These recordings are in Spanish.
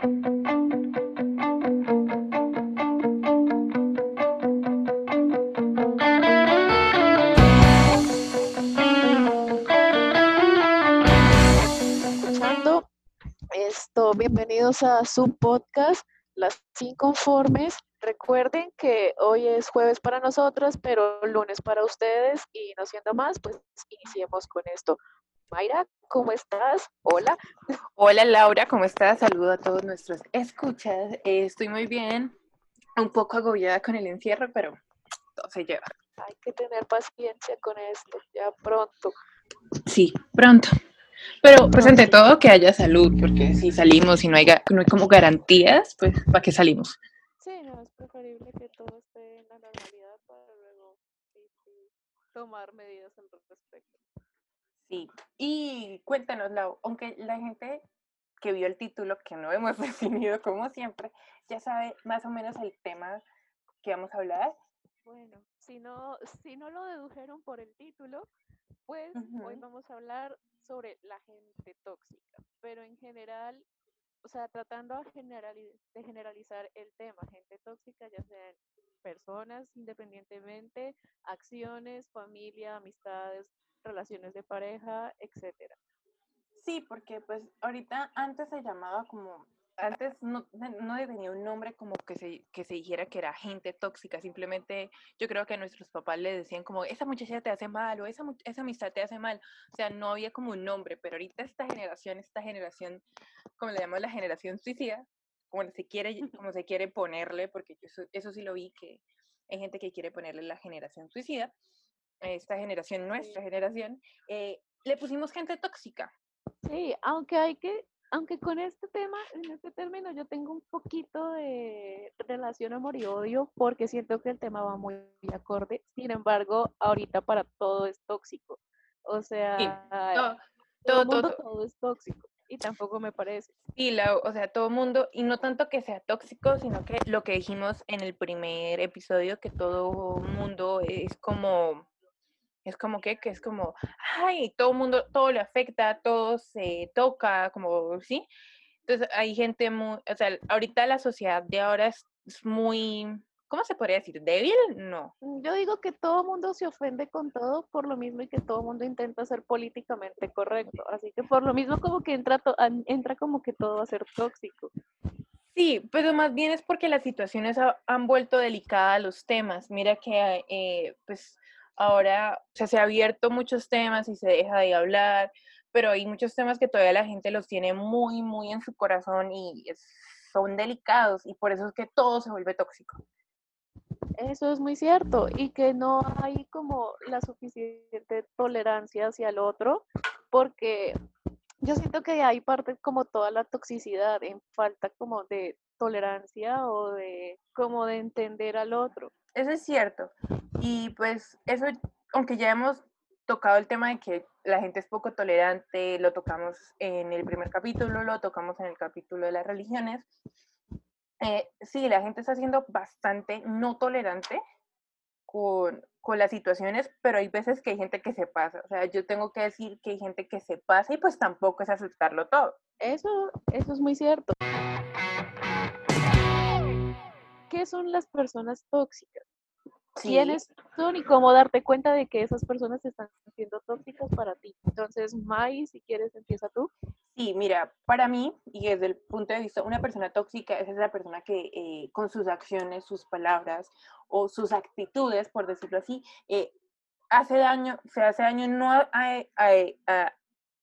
Esto, bienvenidos a su podcast, Las Inconformes. Recuerden que hoy es jueves para nosotras, pero lunes para ustedes y no siendo más, pues iniciemos con esto. Mayra, ¿cómo estás? Hola. Hola Laura, ¿cómo estás? Saludo a todos nuestros escuchas. Eh, estoy muy bien, un poco agobiada con el encierro, pero todo se lleva. Hay que tener paciencia con esto, ya pronto. Sí, pronto. Pero pues ante todo que haya salud, porque si salimos y no hay, no hay como garantías, pues ¿para qué salimos? Sí, no, es preferible que todo esté en la normalidad para luego tomar medidas al respecto. Sí, y cuéntanos, Lau, aunque la gente que vio el título, que no hemos definido como siempre, ya sabe más o menos el tema que vamos a hablar. Bueno, si no, si no lo dedujeron por el título, pues hoy vamos a hablar sobre la gente tóxica, pero en general, o sea, tratando de generalizar el tema, gente tóxica, ya sean personas independientemente, acciones, familia, amistades, relaciones de pareja, etcétera. Sí, porque pues ahorita antes se llamaba como, antes no, no tenía un nombre como que se, que se dijera que era gente tóxica, simplemente yo creo que a nuestros papás le decían como, esa muchacha te hace mal o esa, esa amistad te hace mal, o sea, no había como un nombre, pero ahorita esta generación, esta generación, como le llamamos la generación suicida, como se quiere, como se quiere ponerle, porque eso, eso sí lo vi que hay gente que quiere ponerle la generación suicida, esta generación, nuestra generación, eh, le pusimos gente tóxica. Sí, aunque hay que, aunque con este tema, en este término, yo tengo un poquito de relación amor y odio porque siento que el tema va muy acorde. Sin embargo, ahorita para todo es tóxico. O sea, todo, todo, todo, es tóxico y tampoco me parece. Y la, o sea, todo mundo, y no tanto que sea tóxico, sino que lo que dijimos en el primer episodio, que todo mundo es como es como que, que es como, ay, todo el mundo, todo le afecta, todo se toca, como, ¿sí? Entonces hay gente muy, o sea, ahorita la sociedad de ahora es, muy, ¿cómo se podría decir? ¿Débil? No. Mm, yo digo que todo el mundo se ofende con todo por lo mismo y que todo el mundo intenta ser políticamente correcto. Así que por lo mismo como que entra, entra como que todo va a ser tóxico. Sí, pero más bien es porque las situaciones han vuelto delicadas los temas. Mira que, eh, pues, ahora se ha abierto muchos temas y se deja de hablar, pero hay muchos temas que todavía la gente los tiene muy, muy en su corazón y son delicados y por eso es que todo se vuelve tóxico. Eso es muy cierto y que no hay como la suficiente tolerancia hacia el otro porque yo siento que hay parte como toda la toxicidad en falta como de tolerancia o de como de entender al otro. Eso es cierto. Y pues eso, aunque ya hemos tocado el tema de que la gente es poco tolerante, lo tocamos en el primer capítulo, lo tocamos en el capítulo de las religiones, eh, sí, la gente está siendo bastante no tolerante con, con, las situaciones, pero hay veces que hay gente que se pasa. O sea, yo tengo que decir que hay gente que se pasa y pues tampoco es aceptarlo todo. Eso, eso es muy cierto. ¿Qué son las personas tóxicas? ¿Quiénes son y cómo darte cuenta de que esas personas están siendo tóxicas para ti? Entonces, Mai, si quieres, empieza tú. Sí, mira, para mí, y desde el punto de vista, una persona tóxica es esa persona que eh, con sus acciones, sus palabras o sus actitudes, por decirlo así, eh, hace daño, se hace daño no a, a,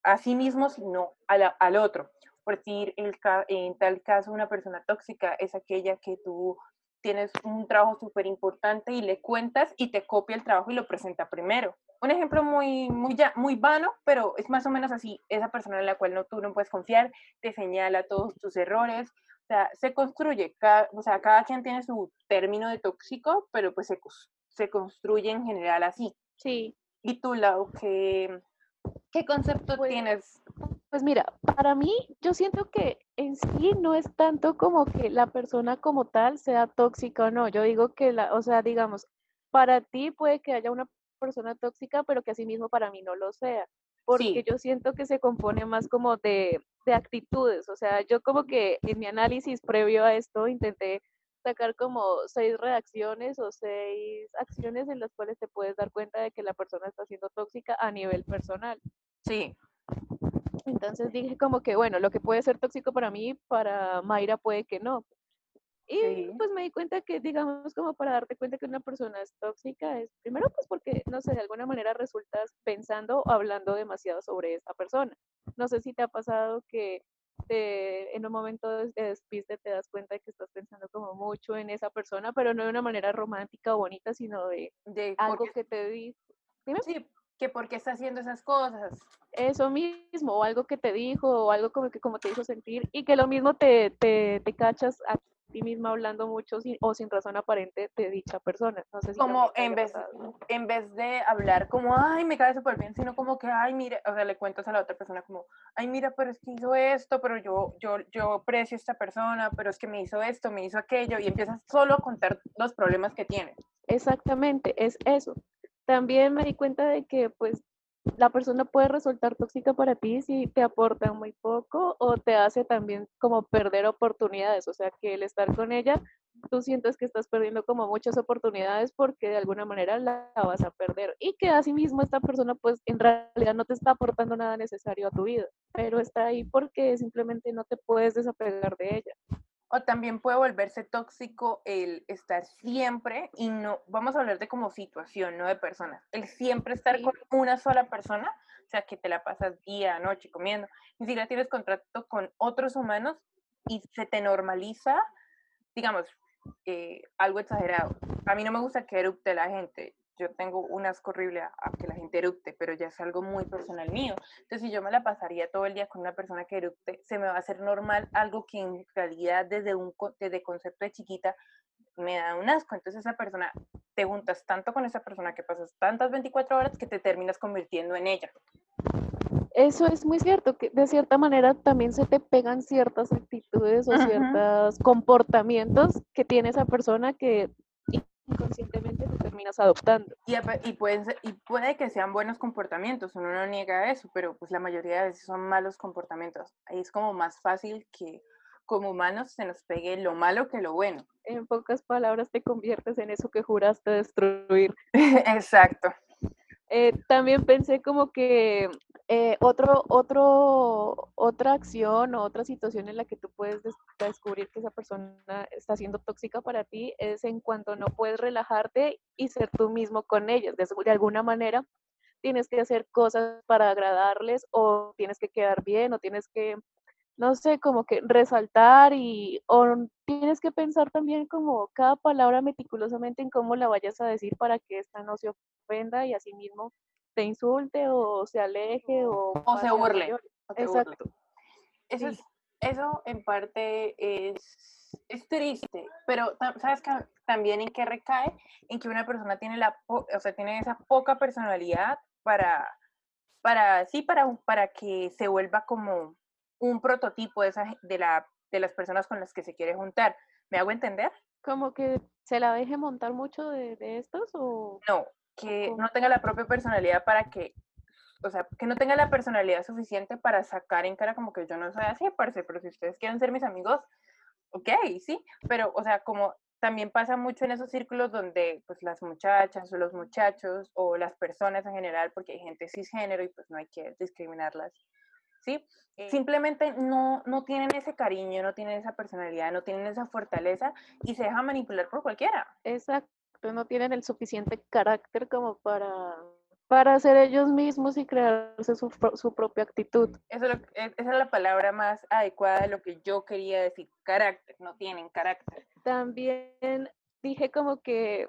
a, sí mismo, sino al otro. Por decir, el, en tal caso, una persona tóxica es aquella que tú tienes un trabajo súper importante y le cuentas y te copia el trabajo y lo presenta primero. Un ejemplo muy, muy, ya, muy vano, pero es más o menos así. Esa persona en la cual no, tú no puedes confiar te señala todos tus errores. O sea, se construye, cada, o sea, cada quien tiene su término de tóxico, pero pues se, se construye en general así. Sí. ¿Y tú, Lau, qué, qué concepto pues tienes pues mira, para mí yo siento que en sí no es tanto como que la persona como tal sea tóxica o no. Yo digo que la, o sea, digamos, para ti puede que haya una persona tóxica, pero que asimismo para mí no lo sea. Porque yo siento que se compone más como de, de actitudes. O sea, yo como que en mi análisis previo a esto intenté sacar como seis reacciones o seis acciones en las cuales te puedes dar cuenta de que la persona está siendo tóxica a nivel personal. Sí. Entonces dije como que, bueno, lo que puede ser tóxico para mí, para Mayra puede que no. Y pues me di cuenta que, digamos, como para darte cuenta que una persona es tóxica, es primero pues porque, no sé, de alguna manera resultas pensando o hablando demasiado sobre esa persona. No sé si te ha pasado que en un momento de despiste te das cuenta de que estás pensando como mucho en esa persona, pero no de una manera romántica o bonita, sino de, de algo que te dijo. Sí, que por qué está haciendo esas cosas. Eso mismo, o algo que te dijo, o algo como que como te hizo sentir, y que lo mismo te, te, te cachas a ti misma hablando mucho o sin razón aparente de dicha persona. No sé si como en vez, en vez de hablar como, ay, me cae súper bien, sino como que, ay, mira, o sea, le cuentas a la otra persona como, ay, mira, pero es que hizo esto, pero yo, yo, yo aprecio a esta persona, pero es que me hizo esto, me hizo aquello, y empiezas solo a contar los problemas que tiene. Exactamente, es eso. También me di cuenta de que, pues, la persona puede resultar tóxica para ti si te aporta muy poco o te hace también como perder oportunidades, o sea, que el estar con ella, tú sientes que estás perdiendo como muchas oportunidades porque de alguna manera la vas a perder y que asimismo esta persona pues en realidad no te está aportando nada necesario a tu vida, pero está ahí porque simplemente no te puedes desapegar de ella. O también puede volverse tóxico el estar siempre, y no, vamos a hablar de como situación, no de personas, el siempre estar con una sola persona, o sea, que te la pasas día, noche comiendo, ni siquiera tienes contrato con otros humanos y se te normaliza, digamos, eh, algo exagerado. A mí no me gusta que erupte la gente yo tengo un asco horrible a, que la gente erupte, pero ya es algo muy personal mío. Entonces, si yo me la pasaría todo el día con una persona que erupte, se me va a hacer normal algo que en realidad desde un desde concepto de chiquita me da un asco. Entonces, esa persona, te juntas tanto con esa persona que pasas tantas 24 horas que te terminas convirtiendo en ella. Eso es muy cierto, que de cierta manera también se te pegan ciertas actitudes o ciertos comportamientos que tiene esa persona que inconscientemente te terminas adoptando. Y, y, pueden y puede que sean buenos comportamientos, uno no niega eso, pero pues la mayoría de veces son malos comportamientos. Ahí es como más fácil que como humanos se nos pegue lo malo que lo bueno. En pocas palabras te conviertes en eso que juraste destruir. Exacto. Eh, también pensé como que eh, otro, otro, otra acción o otra situación en la que tú puedes descubrir que esa persona está siendo tóxica para ti es en cuanto no puedes relajarte y ser tú mismo con ellas. De, de alguna manera tienes que hacer cosas para agradarles o tienes que quedar bien o tienes que, no sé, como que resaltar y o tienes que pensar también como cada palabra meticulosamente en cómo la vayas a decir para que esta no se ofenda y así mismo te insulte o se aleje o, o se burle. Exacto. Eso, es, eso en parte es, es triste, pero ¿sabes que también en qué recae? En que una persona tiene, la, o sea, tiene esa poca personalidad para, para, sí, para, para que se vuelva como un prototipo de, esa, de, la, de las personas con las que se quiere juntar. ¿Me hago entender? Como que se la deje montar mucho de, de estos o... No, que no tenga la propia personalidad para que, o sea, que no tenga la personalidad suficiente para sacar en cara como que yo no soy así, parce, pero si ustedes quieren ser mis amigos, ok, sí, pero, o sea, como también pasa mucho en esos círculos donde pues las muchachas o los muchachos o las personas en general, porque hay gente cisgénero y pues no hay que discriminarlas, ¿sí? Eh. Simplemente no, no tienen ese cariño, no tienen esa personalidad, no tienen esa fortaleza y se dejan manipular por cualquiera. Exacto no tienen el suficiente carácter como para, para ser ellos mismos y crearse su, su propia actitud. Eso es e, esa es la palabra más adecuada de lo que yo quería decir, carácter, no tienen carácter. También dije como que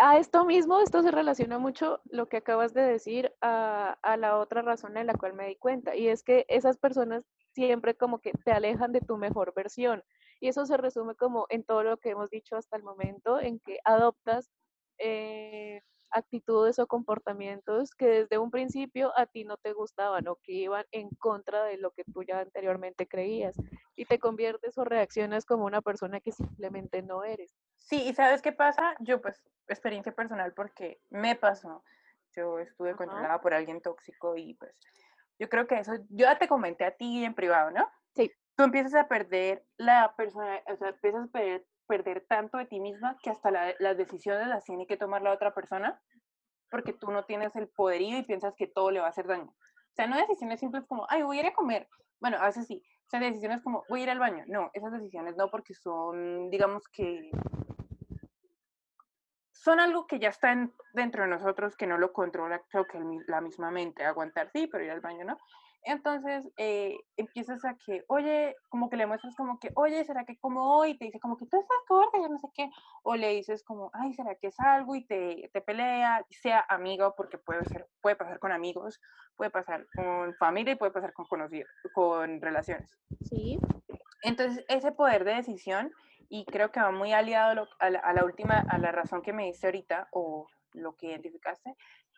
a esto mismo, esto se relaciona mucho lo que acabas de decir a, a la otra razón en la cual me di cuenta, y es que esas personas siempre como que te alejan de tu mejor versión. Y eso se resume como en todo lo que hemos dicho hasta el momento, en que adoptas eh, actitudes o comportamientos que desde un principio a ti no te gustaban o que iban en contra de lo que tú ya anteriormente creías y te conviertes o reaccionas como una persona que simplemente no eres. Sí, y ¿sabes qué pasa? Yo pues experiencia personal porque me pasó. Yo estuve controlada por alguien tóxico y pues yo creo que eso, yo ya te comenté a ti en privado, ¿no? Tú empiezas a perder la persona, o sea, empiezas a perder, perder tanto de ti misma que hasta las decisiones las tiene que tomar la otra persona porque tú no tienes el poderío y piensas que todo le va a hacer daño. O sea, no decisiones simples como, ay, voy a ir a comer. Bueno, a veces sí. O sea, decisiones como, voy a ir al baño. No, esas decisiones no, porque son, digamos que, son algo que ya está dentro de nosotros, que no lo controla, creo que la misma mente. Aguantar sí, pero ir al baño no. Entonces eh, empiezas a que, oye, como que le muestras como que, oye, ¿será que como hoy? Te dice como que tú estás corta, yo no sé qué. O le dices como, ay, ¿será que es algo? Y te, te pelea, sea amigo, porque puede, ser, puede pasar con amigos, puede pasar con familia y puede pasar con conocidos, con relaciones. Sí. Entonces, ese poder de decisión, y creo que va muy aliado a la, a la última, a la razón que me diste ahorita, o lo que identificaste,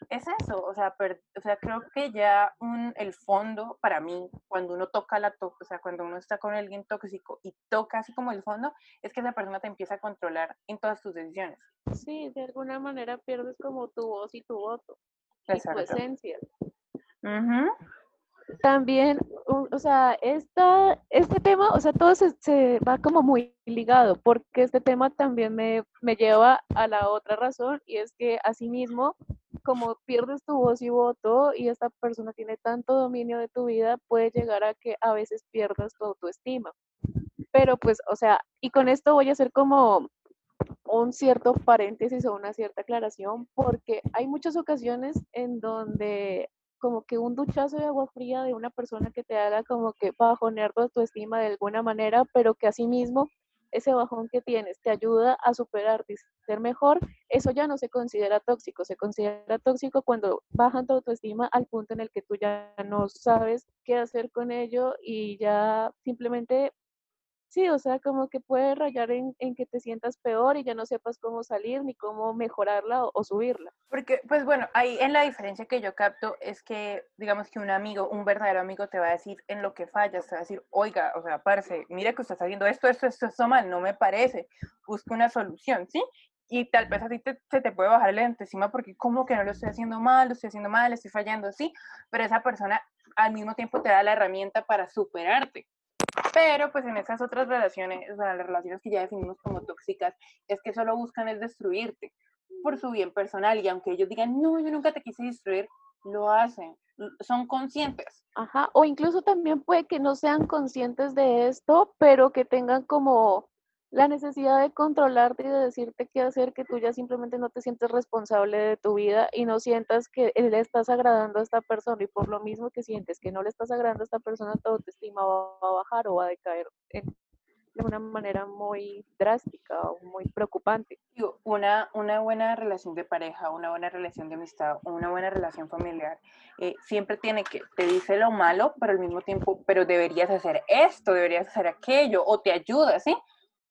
es eso, o sea, o sea creo que ya un, el fondo para mí, cuando uno toca la to o sea, cuando uno está con alguien tóxico y toca así como el fondo, es que esa persona te empieza a controlar en todas tus decisiones. Sí, de alguna manera pierdes como tu voz y tu voto, y tu esencia. También, o sea, esta, este tema, o sea, todo se, se, va como muy ligado, porque este tema también me, me lleva a la otra razón, y es que asimismo como pierdes tu voz y voto y esta persona tiene tanto dominio de tu vida, puede llegar a que a veces pierdas tu autoestima. Pero pues, o sea, y con esto voy a hacer como un cierto paréntesis o una cierta aclaración, porque hay muchas ocasiones en donde como que un duchazo de agua fría de una persona que te haga como que bajonear tu autoestima de alguna manera, pero que asimismo ese bajón que tienes te ayuda a superarte y ser mejor, eso ya no se considera tóxico. Se considera tóxico cuando bajan tu autoestima al punto en el que tú ya no sabes qué hacer con ello y ya simplemente Sí, o sea, como que puede rayar en, que te sientas peor y ya no sepas cómo salir ni cómo mejorarla o, subirla. Porque, pues bueno, ahí en la diferencia que yo capto es que, digamos que un amigo, un verdadero amigo te va a decir en lo que fallas, te va a decir, oiga, o sea, parce, mira que usted está haciendo esto, esto, esto, esto mal, no me parece, busca una solución, ¿sí? Y tal vez a ti se te puede bajar el encima porque como que no lo estoy haciendo mal, lo estoy haciendo mal, estoy fallando, sí, pero esa persona al mismo tiempo te da la herramienta para superarte. Pero pues en esas otras relaciones, o sea, las relaciones que ya definimos como tóxicas, es que solo buscan es destruirte por su bien personal y aunque ellos digan, no, yo nunca te quise destruir, lo hacen, son conscientes. Ajá, o incluso también puede que no sean conscientes de esto, pero que tengan como la necesidad de controlarte y de decirte qué hacer, que tú ya simplemente no te sientes responsable de tu vida y no sientas que le estás agradando a esta persona y por lo mismo que sientes que no le estás agradando a esta persona, tu autoestima va a bajar o va a decaer de una manera muy drástica o muy preocupante. Una, una buena relación de pareja, una buena relación de amistad, una buena relación familiar, eh, siempre tiene que, te dice lo malo, pero al mismo tiempo, pero deberías hacer esto, deberías hacer aquello, o te ayuda, ¿sí?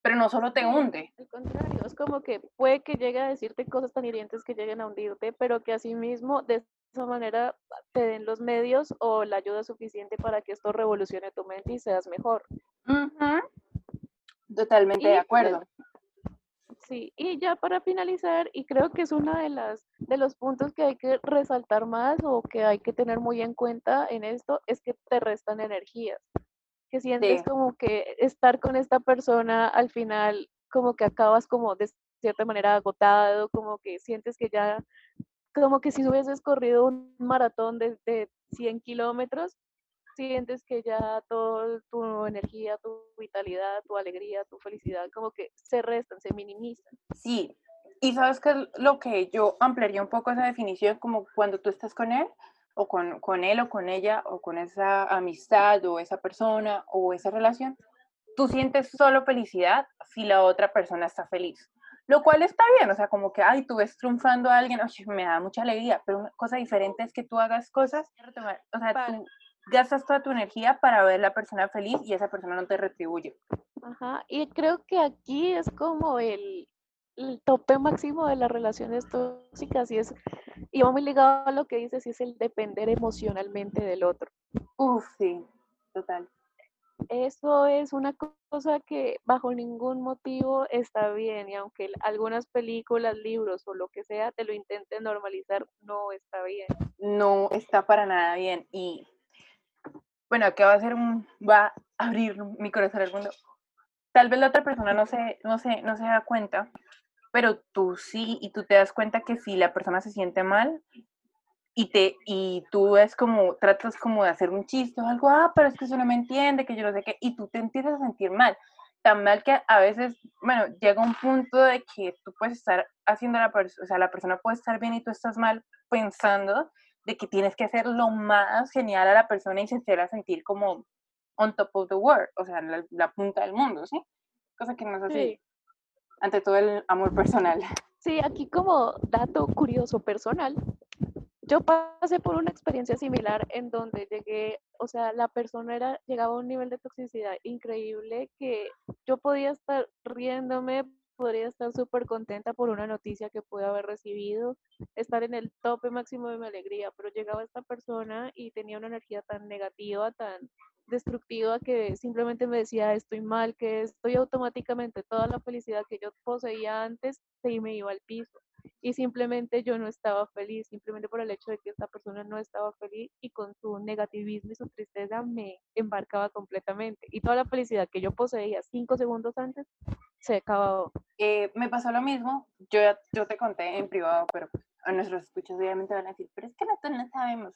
Pero no solo te hunde. Al contrario, es como que puede que llegue a decirte cosas tan hirientes que lleguen a hundirte, pero que asimismo de esa manera te den los medios o la ayuda suficiente para que esto revolucione tu mente y seas mejor. Totalmente de acuerdo. Sí, y ya para finalizar, y creo que es uno de las de los puntos que hay que resaltar más o que hay que tener muy en cuenta en esto es que te restan energías que sientes como que estar con esta persona al final como que acabas como de cierta manera agotado, como que sientes que ya, como que si hubieses corrido un maratón de, de 100 kilómetros, sientes que ya toda tu energía, tu vitalidad, tu alegría, tu felicidad, como que se restan, se minimizan. Sí, y sabes que lo que yo ampliaría un poco esa definición, como cuando tú estás con él, o con, con él o con ella o con esa amistad o esa persona o esa relación, tú sientes solo felicidad si la otra persona está feliz. Lo cual está bien, o sea, como que, ay, tú ves triunfando a alguien, oye, me da mucha alegría, pero una cosa diferente es que tú hagas cosas, o sea, tú gastas toda tu energía para ver a la persona feliz y esa persona no te retribuye. Ajá, y creo que aquí es como el, el tope máximo de las relaciones tóxicas y es, y va muy ligado a lo que dices, y es el depender emocionalmente del otro. Uf, sí, total. Eso es una cosa que bajo ningún motivo está bien y aunque algunas películas, libros o lo que sea te lo intenten normalizar, no está bien. No está para nada bien y bueno, que va a ser un, va a abrir mi corazón al mundo. Tal vez la otra persona no se, no se, no se da cuenta, pero tú sí, y tú te das cuenta que si la persona se siente mal y, te, y tú es como, tratas como de hacer un chiste o algo, ah, pero es que eso no me entiende, que yo no sé qué, y tú te empiezas a sentir mal. Tan mal que a veces, bueno, llega un punto de que tú puedes estar haciendo la persona, o sea, la persona puede estar bien y tú estás mal pensando de que tienes que hacer lo más genial a la persona y se a sentir como on top of the world, o sea, la, la punta del mundo, ¿sí? Cosa que no es así. Ante todo el amor personal. Sí, aquí como dato curioso personal, yo pasé por una experiencia similar en donde llegué, o sea, la persona era, llegaba a un nivel de toxicidad increíble que yo podía estar riéndome, podría estar súper contenta por una noticia que pude haber recibido, estar en el tope máximo de mi alegría, pero llegaba esta persona y tenía una energía tan negativa, tan destructiva que simplemente me decía estoy mal, que estoy automáticamente toda la felicidad que yo poseía antes se me iba al piso y simplemente yo no estaba feliz, simplemente por el hecho de que esta persona no estaba feliz y con su negativismo y su tristeza me embarcaba completamente. Y toda la felicidad que yo poseía cinco segundos antes se acabó. Eh, me pasó lo mismo, yo, yo te conté en privado, pero a nuestros escuchos obviamente van a decir, pero es que nosotros no sabemos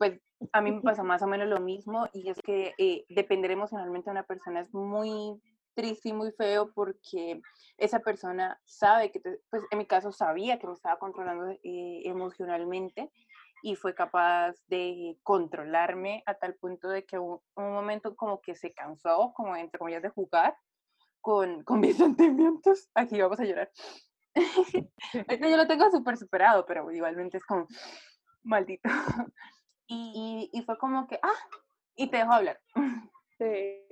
pues a mí me pasó más o menos lo mismo y es que eh, depender emocionalmente de una persona es muy triste y muy feo porque esa persona sabe que, pues en mi caso sabía que me estaba controlando eh, emocionalmente y fue capaz de controlarme a tal punto de que un, un momento como que se cansó, como entre comillas, de jugar con, con mis sentimientos. Aquí vamos a llorar. yo lo tengo súper superado, pero igualmente es como maldito. Y, y, fue como que, ah, y te dejo hablar. Sí.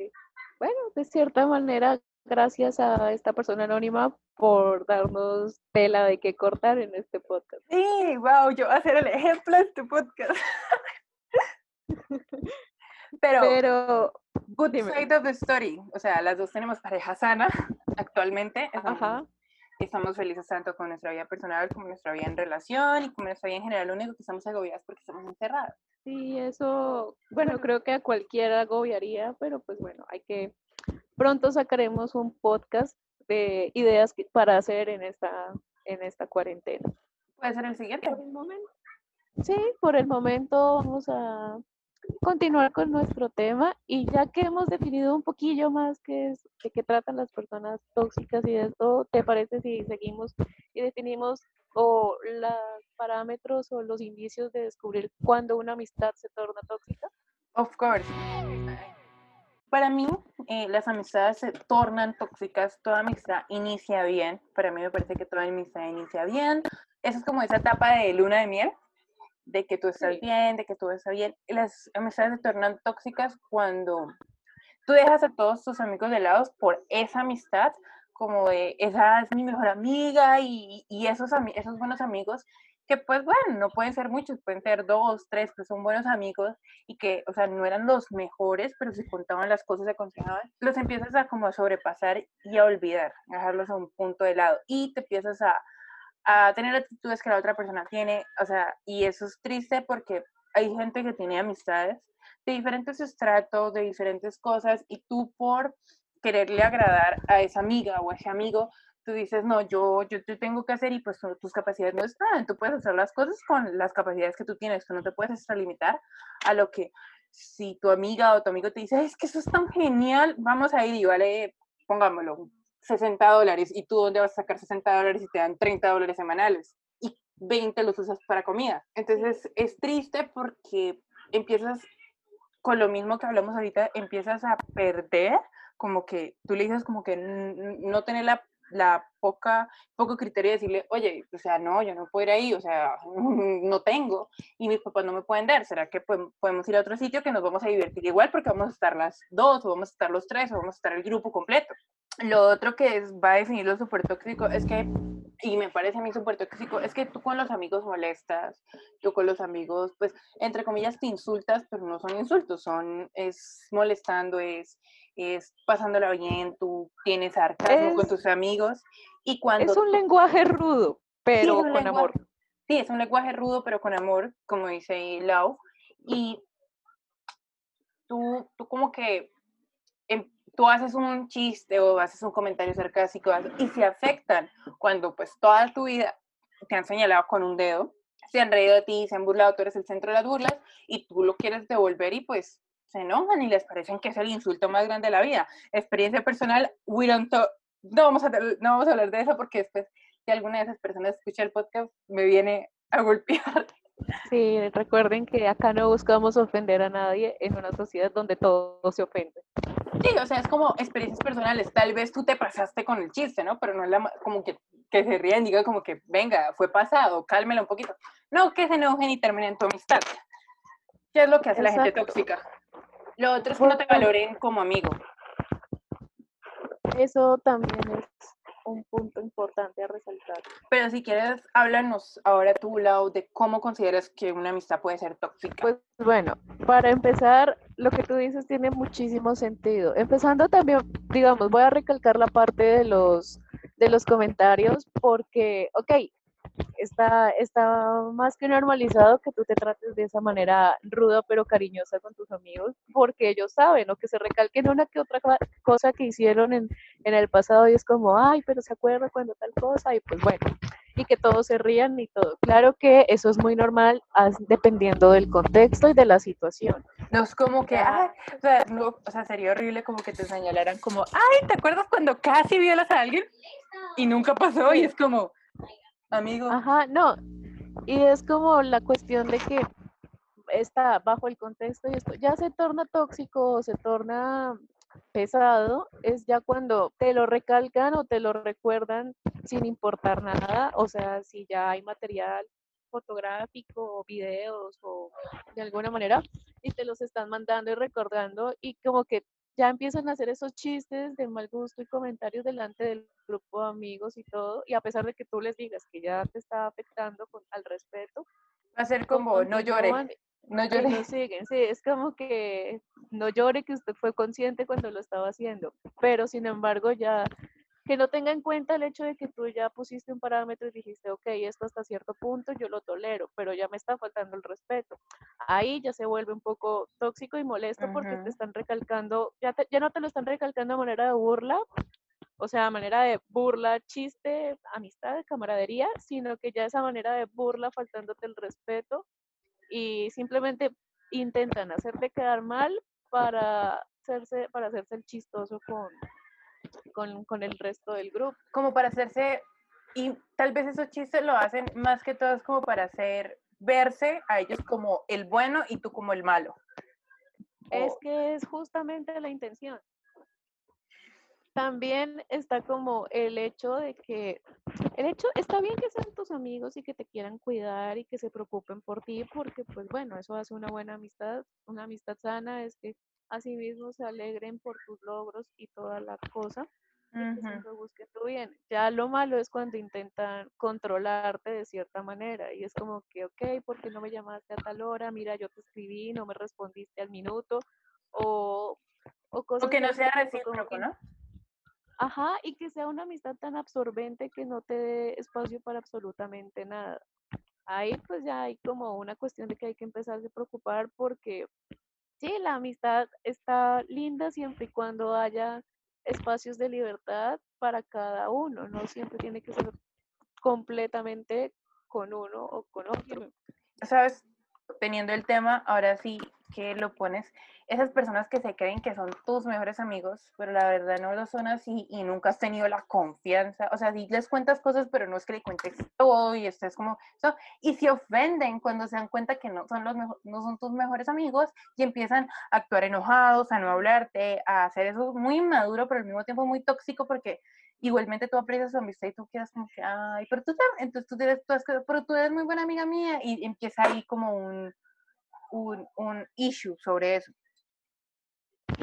Bueno, de cierta manera, gracias a esta persona anónima por darnos tela de qué cortar en este podcast. Sí, wow, yo voy a ser el ejemplo de este podcast. Pero, Pero good side of the story. O sea, las dos tenemos pareja sana actualmente. Ajá estamos felices tanto con nuestra vida personal como nuestra vida en relación y con nuestra vida en general. Lo único que estamos agobiadas porque estamos encerradas. Sí, eso, bueno, creo que a cualquiera agobiaría, pero pues bueno, hay que, pronto sacaremos un podcast de ideas para hacer en esta, en esta cuarentena. Puede ser el siguiente. Por el momento. Sí, por el momento vamos a continuar con nuestro tema y ya que hemos definido un poquillo más qué es, de qué tratan las personas tóxicas y esto, ¿te parece si seguimos y definimos o los parámetros o los indicios de descubrir cuándo una amistad se torna tóxica? Of course. Para mí, eh, las amistades se tornan tóxicas, toda amistad inicia bien, para mí me parece que toda amistad inicia bien, eso es como esa etapa de luna de miel, de que tú estás bien, de que todo está bien. Las amistades se tornan tóxicas cuando tú dejas a todos tus amigos de lado por esa amistad, como de, esa es mi mejor amiga y, y esos, esos buenos amigos que pues bueno, no pueden ser muchos, pueden ser dos, tres, que son buenos amigos y que, o sea, no eran los mejores, pero si contaban las cosas, se aconsejaban, los empiezas a como a sobrepasar y a olvidar, a dejarlos a un punto de lado y te empiezas a, a tener actitudes que la otra persona tiene, o sea, y eso es triste porque hay gente que tiene amistades de diferentes estratos, de diferentes cosas, y tú por quererle agradar a esa amiga o a ese amigo, tú dices, no, yo, yo te tengo que hacer y pues tus capacidades no están, tú puedes hacer las cosas con las capacidades que tú tienes, tú no te puedes extralimitar a lo que si tu amiga o tu amigo te dice, es que eso es tan genial, vamos a ir y vale, pongámoslo, 60 dólares y tú dónde vas a sacar 60 dólares y te dan 30 dólares semanales y 20 los usas para comida. Entonces es triste porque empiezas con lo mismo que hablamos ahorita, empiezas a perder, como que tú le dices como que no tener la, la poca, poco criterio de decirle, oye, o sea, no, yo no puedo ir ahí, o sea, no tengo, y mis papás no me pueden dar, ¿será que podemos ir a otro sitio que nos vamos a divertir igual porque vamos a estar las dos, o vamos a estar los tres, o vamos a estar el grupo completo? Lo otro que es, va a definir lo súper tóxico es que, y me parece a mí súper tóxico, es que tú con los amigos molestas, tú con los amigos, pues, entre comillas, te insultas, pero no son insultos, son, es molestando, es, es pasándola bien, tú tienes sarcasmo con tus amigos, y cuando... Es un lenguaje rudo, pero con amor. Sí, es un lenguaje rudo, pero con amor, como dice Lau, y tú, tú como que em, tú haces un chiste o haces un comentario sarcástico y se afectan cuando pues toda tu vida te han señalado con un dedo, se han reído de ti, se han burlado, tú eres el centro de las burlas y tú lo quieres devolver y pues se enojan y les parecen que es el insulto más grande de la vida. Experiencia personal, we don't no, vamos a, no vamos a hablar de eso porque después si alguna de esas personas escucha el podcast me viene a golpear. Sí, recuerden que acá no buscamos ofender a nadie en una sociedad donde todo se ofende. Sí, o sea, es como experiencias personales. Tal vez tú te pasaste con el chiste, ¿no? Pero no es la, como que, que se ríen, diga como que, venga, fue pasado, cálmela un poquito. No, que se enojen y terminen tu amistad. ¿Qué es lo que hace la gente tóxica? Lo otro es que no te valoren como amigo. Eso también es un punto importante a resaltar. Pero si quieres, háblanos ahora tu lado de cómo consideras que una amistad puede ser tóxica. Pues bueno, para empezar, lo que tú dices tiene muchísimo sentido. Empezando también, digamos, voy a recalcar la parte de los, de los comentarios porque, ok, está, está más que normalizado que tú te trates de esa manera ruda pero cariñosa con tus amigos, porque ellos saben o que se recalquen una que otra cosa que hicieron en, en el pasado y es como, ay, pero se acuerda cuando tal cosa y pues bueno, y que todos se rían y todo. Claro que eso es muy normal dependiendo del contexto y de la situación. No es como que, ay, o sea, no, o sea, sería horrible como que te señalaran como, ay, ¿te acuerdas cuando casi violas a alguien? Y nunca pasó y es como, amigo. Ajá, no. Y es como la cuestión de que está bajo el contexto y esto ya se torna tóxico, se torna pesado, es ya cuando te lo recalcan o te lo recuerdan sin importar nada, o sea, si ya hay material fotográfico videos o de alguna manera y te los están mandando y recordando y como que ya empiezan a hacer esos chistes de mal gusto y comentarios delante del grupo de amigos y todo, y a pesar de que tú les digas que ya te está afectando con, al respeto, va a ser como no llore. No llore. siguen, sí, es como que no llore que usted fue consciente cuando lo estaba haciendo, pero sin embargo ya que no tenga en cuenta el hecho de que tú ya pusiste un parámetro y dijiste, ok, esto hasta cierto punto yo lo tolero, pero ya me está faltando el respeto. Ahí ya se vuelve un poco tóxico y molesto porque te están recalcando, ya, ya no te lo están recalcando de manera de burla, o sea, de manera de burla, chiste, amistad, camaradería, sino que ya esa manera de burla faltándote el respeto y simplemente intentan hacerte quedar mal para hacerse, para hacerse el chistoso con, con, el resto del grupo. Como para hacerse, y tal vez esos chistes lo hacen más que todo como para hacer verse a ellos como el bueno y tú como el malo. Es que es justamente la intención. También está como el hecho de que, el hecho, está bien que sean tus amigos y que te quieran cuidar y que se preocupen por ti, porque pues bueno, eso hace una buena amistad, una amistad sana es que asimismo se alegren por tus logros y toda la cosa. Y que busquen tu bien. Ya lo malo es cuando intentan controlarte de cierta manera y es como que, ok, ¿por qué no me llamaste a tal hora? Mira, yo te escribí, no me respondiste al minuto o, o cosas. O que no sea recíproco, ¿no? Ajá, y que sea una amistad tan absorbente que no te dé espacio para absolutamente nada. Ahí pues ya hay como una cuestión de que hay que empezarse a preocupar porque sí, la amistad está linda siempre y cuando haya espacios de libertad para cada uno, no siempre tiene que ser completamente con uno o con otro. Sabes, teniendo el tema, ahora sí que lo pones, esas personas que se creen que son tus mejores amigos, pero la verdad no lo son así y nunca has tenido la confianza, o sea, si les cuentas cosas, pero no es que le cuentes todo y esto es como y se ofenden cuando se dan cuenta que no son, los no son tus mejores amigos y empiezan a actuar enojados, a no hablarte, a hacer eso muy inmaduro, pero al mismo tiempo muy tóxico porque igualmente tú aprecias su amistad y tú quedas como ay, pero tú, entonces tú, eres, pero tú eres muy buena amiga mía y empieza ahí como un, un, un issue sobre eso.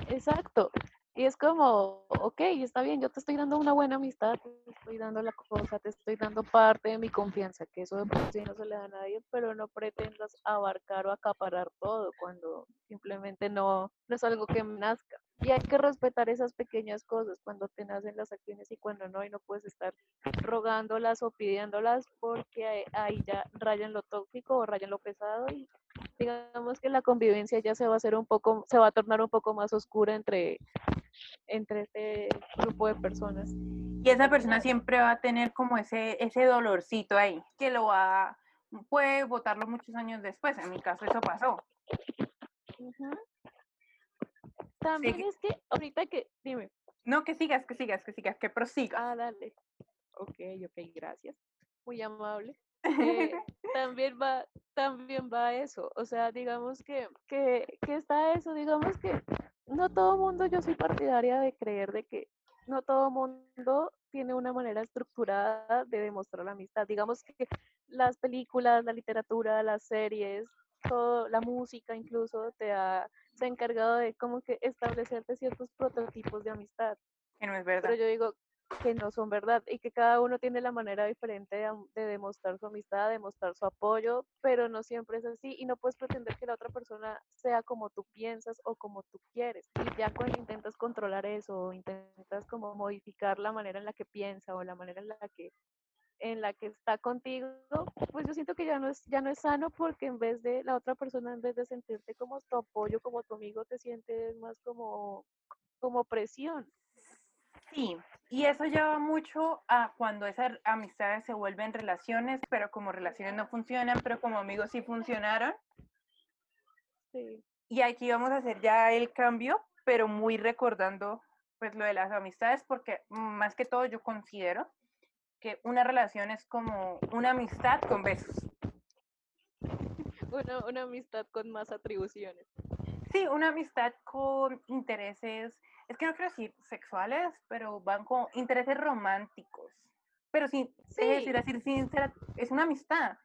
Exacto. Y es como, ok, está bien, yo te estoy dando una buena amistad, te estoy dando la cosa, te estoy dando parte de mi confianza, que eso de por sí no se le da a nadie, pero no pretendas abarcar o acaparar todo cuando simplemente no, no es algo que nazca. Y hay que respetar esas pequeñas cosas cuando te nacen las acciones y cuando no, y no puedes estar rogándolas o pidiéndolas porque ahí ya rayan lo tóxico o rayan lo pesado y digamos que la convivencia ya se va a hacer un poco, se va a tornar un poco más oscura entre, entre este grupo de personas. Y esa persona siempre va a tener como ese, ese dolorcito ahí, que lo va, puede votarlo muchos años después. En mi caso eso pasó. También es que ahorita que, dime. No, que sigas, que sigas, que sigas, que prosigas. Ah, dale. Ok, ok, gracias. Muy amable. Eh, también va, también va eso. O sea, digamos que, que, que está eso, digamos que no todo mundo, yo soy partidaria de creer de que no todo mundo tiene una manera estructurada de demostrar la amistad. Digamos que las películas, la literatura, las series, todo, la música incluso te ha, se ha encargado de como que establecerte ciertos prototipos de amistad. Que no es verdad. Pero yo digo que no son verdad y que cada uno tiene la manera diferente de, demostrar su amistad, de demostrar su apoyo, pero no siempre es así y no puedes pretender que la otra persona sea como tú piensas o como tú quieres. Y ya cuando intentas controlar eso o intentas como modificar la manera en la que piensa o la manera en la que en la que está contigo, pues yo siento que ya no es ya no es sano porque en vez de la otra persona en vez de sentirte como tu apoyo, como tu amigo, te sientes más como como presión. Sí, y eso lleva mucho a cuando esas amistades se vuelven relaciones, pero como relaciones no funcionan, pero como amigos sí funcionaron. Sí. Y aquí vamos a hacer ya el cambio, pero muy recordando pues lo de las amistades, porque más que todo yo considero que una relación es como una amistad con besos. Una, una amistad con más atribuciones. Sí, una amistad con intereses es que no quiero decir sexuales, pero van con intereses románticos. Pero sin, es decir, decir sincera, es una amistad.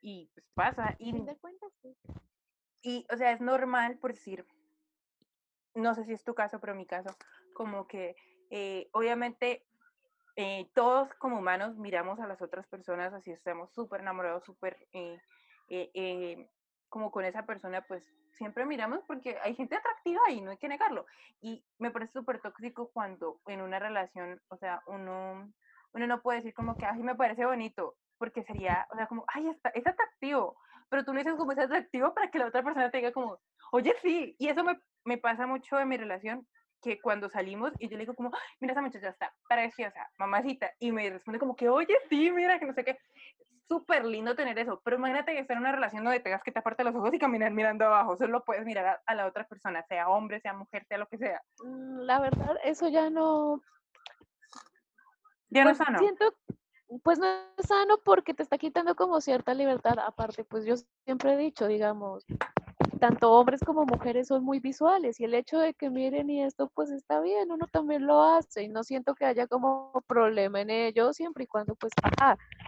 Y pues pasa. Y, y, o sea, es normal por decir, no sé si es tu caso, pero mi caso, como que eh, obviamente eh, todos como humanos miramos a las otras personas así estamos súper enamorados, súper eh, como con esa persona, pues siempre miramos porque hay gente atractiva y no hay que negarlo. Y me parece súper tóxico cuando en una relación, o sea, uno, uno no puede decir como que, ay, me parece bonito, porque sería, o sea, como, ay, está, es atractivo, pero tú le dices como es atractivo para que la otra persona te diga como, oye, sí, y eso me, me pasa mucho en mi relación, que cuando salimos y yo le digo como, mira esa muchacha está preciosa, mamacita, y me responde como que, oye, sí, mira, que no sé qué, súper lindo tener eso, pero imagínate que estar en una relación donde tengas que taparte los ojos y caminar mirando abajo, solo puedes mirar a, la otra persona, sea hombre, sea mujer, sea lo que sea. Mm, la verdad, eso ya no... Ya no es pues, sano. Siento, pues no es sano porque te está quitando como cierta libertad, aparte, pues yo siempre he dicho, digamos, tanto hombres como mujeres son muy visuales y el hecho de que miren y esto pues está bien, uno también lo hace y no siento que haya como problema en ello siempre y cuando pues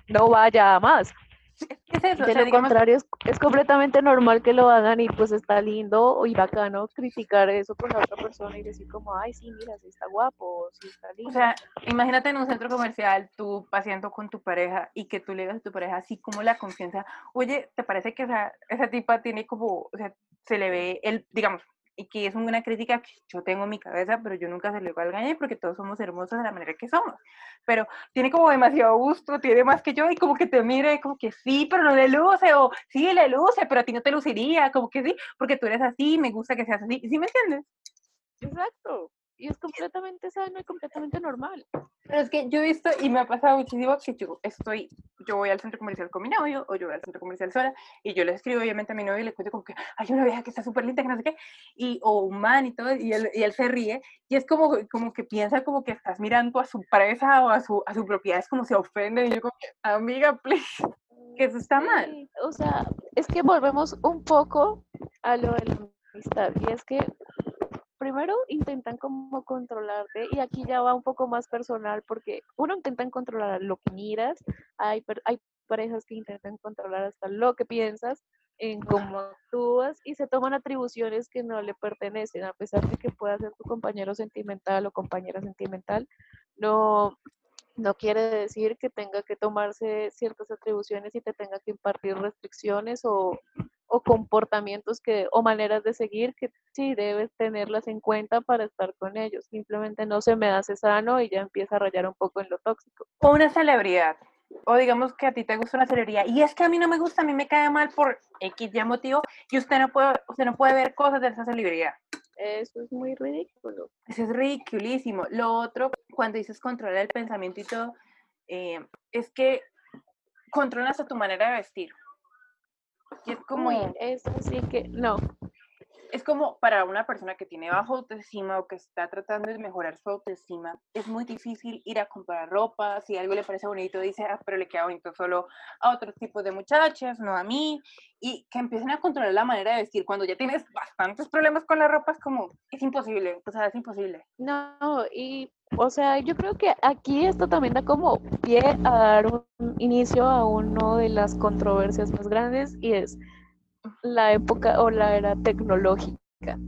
no vaya más. es eso? De lo contrario, es, completamente normal que lo hagan y pues está lindo y bacano criticar eso con la otra persona y decir como, ay, sí, mira, sí está guapo, sí está lindo. O sea, imagínate en un centro comercial tú paseando con tu pareja y que tú le digas a tu pareja así como la confianza, oye, ¿te parece que esa, esa tipa tiene como, o sea, se le ve el, digamos, y que es una crítica que yo tengo en mi cabeza, pero yo nunca se le al gañe porque todos somos hermosos de la manera que somos. Pero tiene como demasiado gusto, tiene más que yo y como que te mire, como que sí, pero no le luce, o sí, le luce, pero a ti no te luciría, como que sí, porque tú eres así, me gusta que seas así. ¿Sí me entiendes? Exacto y es completamente sano y completamente normal. Pero es que yo he visto, y me ha pasado muchísimo, que yo estoy, yo voy al centro comercial con mi novio, o yo voy al centro comercial sola, y yo le escribo obviamente a mi novio y le cuento como que hay una vieja que está súper linda, que no sé qué, y, o un man y todo, y él, y él se ríe, y es como, como que piensa como que estás mirando a su presa o a su, a su propiedad, es como se ofende, y yo como que, amiga, please, que eso está mal. O sea, es que volvemos un poco a lo de la amistad, y es que primero intentan como controlarte y aquí ya va un poco más personal porque uno intenta controlar lo que miras, hay, hay parejas que intentan controlar hasta lo que piensas, en cómo actúas y se toman atribuciones que no le pertenecen, a pesar de que pueda ser tu compañero sentimental o compañera sentimental, no, no quiere decir que tenga que tomarse ciertas atribuciones y te tenga que impartir restricciones o, o comportamientos que o maneras de seguir que sí debes tenerlas en cuenta para estar con ellos. Simplemente no se me hace sano y ya empieza a rayar un poco en lo tóxico. O una celebridad. o digamos que a ti te gusta una celebridad y es que a mí no me gusta, a mí me cae mal por X ya motivo y usted no puede, usted no puede ver cosas de esa celebridad. Eso es muy ridículo. Eso es ridiculísimo. Lo otro, cuando dices controlar el pensamiento y todo, eh, es que controlas a tu manera de vestir. Y es como... eso sí que no es como para una persona que tiene bajo autoestima o que está tratando de mejorar su autoestima, es muy difícil ir a comprar ropa, si algo le parece bonito, dice, ah, pero le queda bonito solo a otros tipos de muchachas, no a mí, y que empiecen a controlar la manera de vestir cuando ya tienes bastantes problemas con la ropa, es como, es imposible, o sea, es imposible. No, y, o sea, yo creo que aquí esto también da como pie a dar un inicio a uno de las controversias más grandes y es la época o la era tecnológica,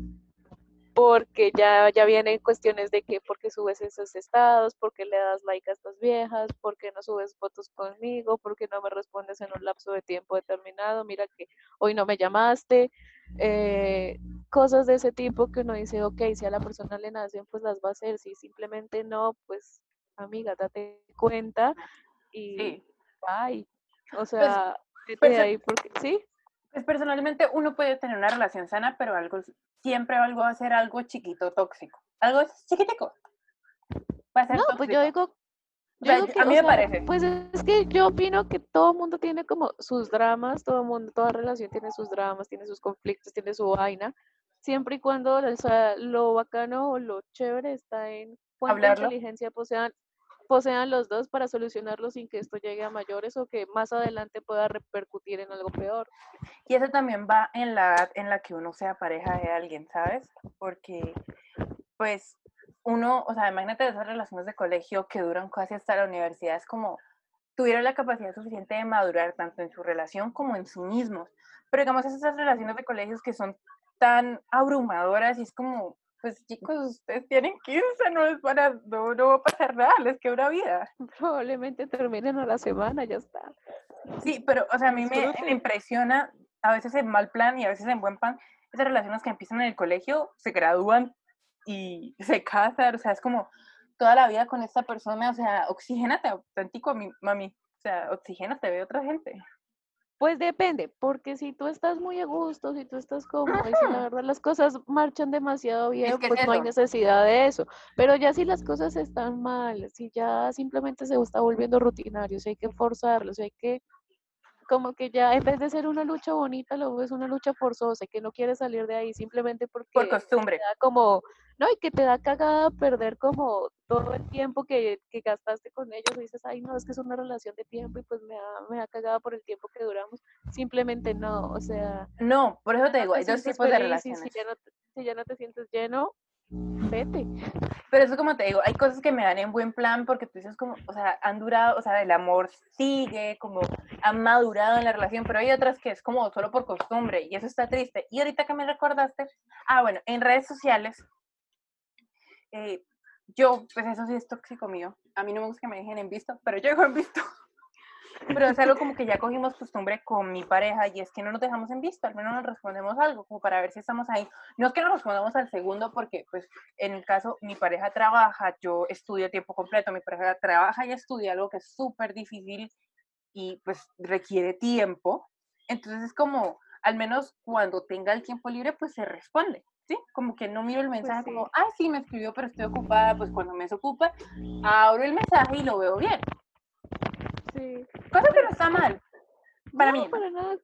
porque ya, ya vienen cuestiones de que porque subes esos estados, porque le das like a estas viejas, porque no subes fotos conmigo, porque no me respondes en un lapso de tiempo determinado, mira que hoy no me llamaste, eh, cosas de ese tipo que uno dice, ok, si a la persona le nacen, pues las va a hacer, si simplemente no, pues amiga, date cuenta y bye. O pues, sea, pues, ahí porque sí. Pues personalmente uno puede tener una relación sana, pero algo siempre algo va a ser algo chiquito tóxico. Algo chiquitico. Va a ser no, pues yo digo, a mí me parece. Pues es que yo opino que todo mundo tiene como sus dramas, todo mundo, toda relación tiene sus dramas, tiene sus conflictos, tiene su vaina, siempre y cuando o sea, lo bacano o lo chévere está en cuánta inteligencia posean posean los dos para solucionarlo sin que esto llegue a mayores o que más adelante pueda repercutir en algo peor. Y eso también va en la edad en la que uno sea pareja de alguien, ¿sabes? Porque, pues, uno, o sea, imagínate esas relaciones de colegio que duran casi hasta la universidad, es como tuvieron la capacidad suficiente de madurar tanto en su relación como en sí mismos. Pero digamos, esas relaciones de colegios que son tan abrumadoras y es como, pues chicos, ustedes tienen 15, no es para, no, no va a pasar nada, les quebra vida. Probablemente terminen a la semana, ya está. Sí, pero, o sea, a mí me, impresiona, a veces en mal plan y a veces en buen plan, esas relaciones que empiezan en el colegio, se gradúan y se casan, o sea, es como toda la vida con esta persona, o sea, oxigénate auténtico, mami, o sea, oxigénate, ve otra gente. Pues depende, porque si tú estás muy a gusto, si tú estás cómodo y si la verdad las cosas marchan demasiado bien, pues no hay necesidad de eso. Pero ya si las cosas están mal, si ya simplemente se está volviendo rutinario, si hay que forzarlo, si hay que como que ya en vez de ser una lucha bonita, lo ves una lucha forzosa, que no quieres salir de ahí simplemente porque... Por costumbre. como, no, y que te da cagada perder como todo el tiempo que, que, gastaste con ellos, y dices, ay, no, es que es una relación de tiempo y pues me da, me da cagada por el tiempo que duramos. Simplemente no, o sea... No, por eso te digo, hay dos tipos de relaciones. Si ya, no, si ya no te sientes lleno, vete. Pero eso como te digo, hay cosas que me dan en buen plan porque tú dices como, o sea, han durado, o sea, el amor sigue, como han madurado en la relación, pero hay otras que es como solo por costumbre y eso está triste. Y ahorita que me recordaste, ah, bueno, en redes sociales, eh, yo, pues eso sí es tóxico mío. A mí no me gusta que me dejen en visto, pero yo dejo en visto. Pero es algo como que ya cogimos costumbre con mi pareja y es que no nos dejamos en visto, al menos nos respondemos algo, como para ver si estamos ahí. No es que nos respondamos al segundo porque, pues, en el caso, mi pareja trabaja, yo estudio a tiempo completo, mi pareja trabaja y estudia, algo que es súper difícil y, pues, requiere tiempo. Entonces es como, al menos cuando tenga el tiempo libre, pues se responde. ¿Sí? Como que no miro el pues mensaje como, ah, sí, me escribió, pero estoy ocupada, pues cuando me desocupa, abro el mensaje y lo veo bien. Sí. Cosa que no está mal. Para mí. Para nada.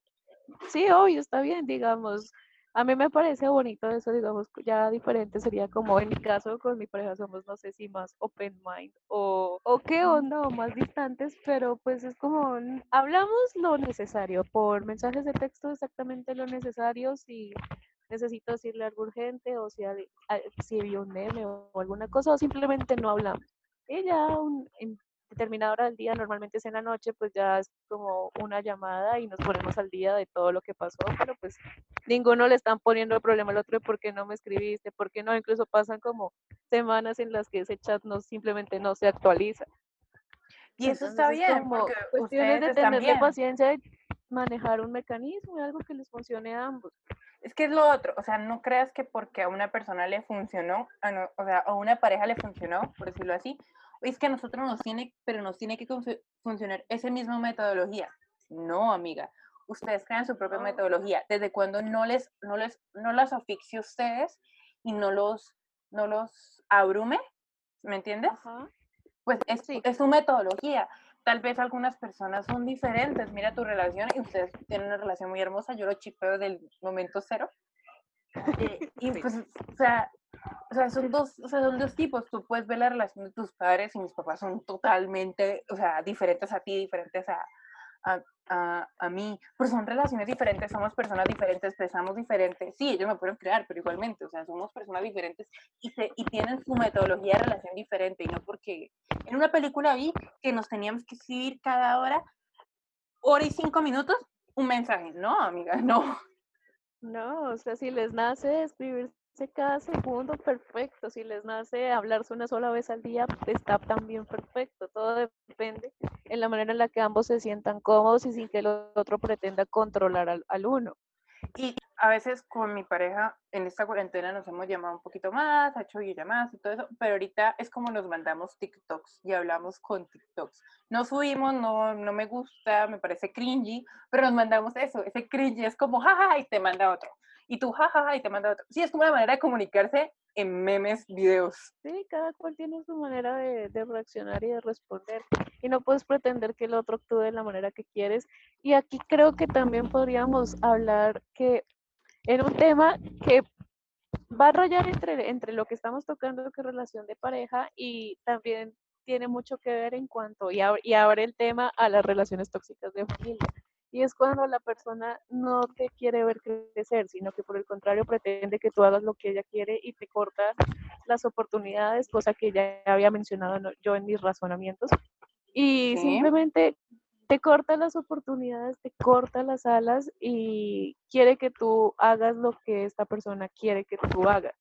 Sí, obvio, está bien, digamos. A mí me parece bonito eso, digamos, ya diferente sería como en mi caso con mi pareja somos, no sé si más open mind o, o qué onda o más distantes, pero pues es como, hablamos lo necesario, por mensajes de texto exactamente lo necesario, si necesito decirle algo urgente o si, si vi un meme o alguna cosa, o simplemente no hablamos. Y ya un, determinada hora del día, normalmente es en la noche, pues ya es como una llamada y nos ponemos al día de todo lo que pasó, pero pues ninguno le están poniendo el problema al otro de por qué no me escribiste, por qué no, incluso pasan como semanas en las que ese chat no simplemente no se actualiza. Y eso está bien, porque cuestiones de tener paciencia y manejar un mecanismo, algo que les funcione a ambos. Es que es lo otro, o sea, no creas que porque a una persona le funcionó, o sea, a una pareja le funcionó, por decirlo así, es que a nosotros nos tiene, pero nos tiene que funcionar esa misma metodología. No, amiga, ustedes crean su propia metodología. ¿Desde cuando no les, no les, no las asfixie ustedes y no los, no los abrume? ¿Me entiendes? Pues es, es su metodología. Tal vez algunas personas son diferentes. Mira tu relación y ustedes tienen una relación muy hermosa. Yo lo chipeo del momento cero. Eh, y pues, o sea, o sea, son dos, o sea, son dos tipos. Tú puedes ver la relación de tus padres y mis papás son totalmente, o sea, diferentes a ti, diferentes a, a, a, mí. Pero son relaciones diferentes, somos personas diferentes, pensamos diferentes. Sí, ellos me pueden crear, pero igualmente, o sea, somos personas diferentes y, se, y tienen su metodología de relación diferente. Y no porque en una película vi que nos teníamos que escribir cada hora, hora y cinco minutos, un mensaje. No, amiga, no. No, o sea, si les nace escribirse cada segundo, perfecto. Si les nace hablarse una sola vez al día, está también perfecto. Todo depende en la manera en la que ambos se sientan cómodos y sin que el otro pretenda controlar al, al uno. Y a veces con mi pareja en esta cuarentena nos hemos llamado un poquito más, ha hecho llamadas y todo eso, pero ahorita es como nos mandamos TikToks y hablamos con TikToks. No subimos, no, no me gusta, me parece cringy, pero nos mandamos eso, ese cringy es como jaja y te manda otro. Y tú jajaja y te manda otro. Sí, es como una manera de comunicarse en memes, videos. Sí, cada cual tiene su manera de, de reaccionar y de responder. Y no puedes pretender que el otro actúe de la manera que quieres. Y aquí creo que también podríamos hablar que en un tema que va a rayar entre, entre lo que estamos tocando, que es relación de pareja, y también tiene mucho que ver en cuanto, y, y abre el tema a las relaciones tóxicas de familia. Y es cuando la persona no te quiere ver crecer, sino que por el contrario pretende que tú hagas lo que ella quiere y te corta las oportunidades, cosa que ya había mencionado yo en mis razonamientos. Y simplemente te corta las oportunidades, te corta las alas y quiere que tú hagas lo que esta persona quiere que tú hagas.